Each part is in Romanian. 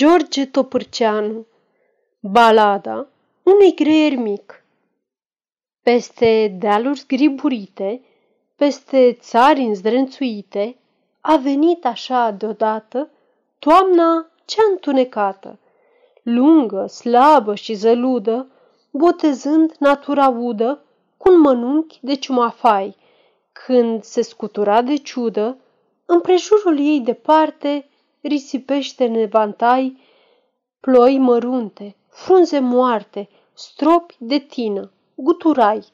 George Topârceanu Balada unui greier mic. Peste dealuri zgriburite, peste țari înzdrențuite, a venit așa deodată toamna cea întunecată, lungă, slabă și zăludă, botezând natura udă cu un mănunchi de ciumafai, când se scutura de ciudă, împrejurul ei departe risipește în evantai ploi mărunte, frunze moarte, stropi de tină, guturai.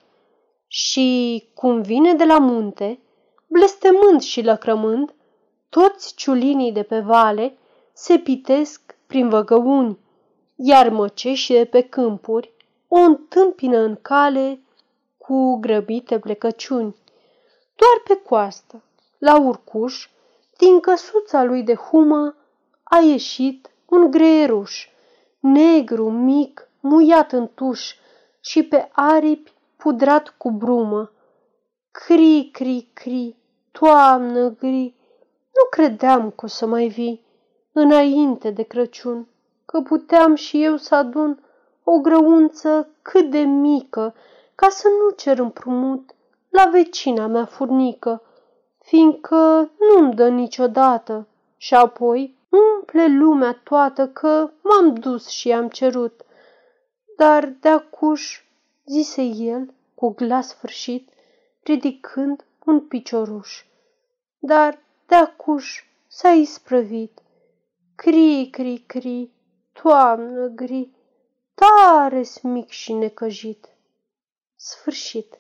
Și cum vine de la munte, blestemând și lăcrămând, toți ciulinii de pe vale se pitesc prin văgăuni, iar măceșii de pe câmpuri o întâmpină în cale cu grăbite plecăciuni. Doar pe coastă, la urcuș, din căsuța lui de humă, a ieșit un greieruș, negru, mic, muiat în tuș și pe aripi pudrat cu brumă. Cri, cri, cri, toamnă gri, nu credeam că o să mai vii înainte de Crăciun, că puteam și eu să adun o grăunță cât de mică, ca să nu cer împrumut la vecina mea furnică, fiindcă nu-mi dă niciodată. Și apoi umple lumea toată că m-am dus și am cerut. Dar de-acuș, zise el cu glas sfârșit, ridicând un picioruș. Dar de-acuș s-a isprăvit. Cri, cri, cri, toamnă gri, tare mic și necăjit. Sfârșit.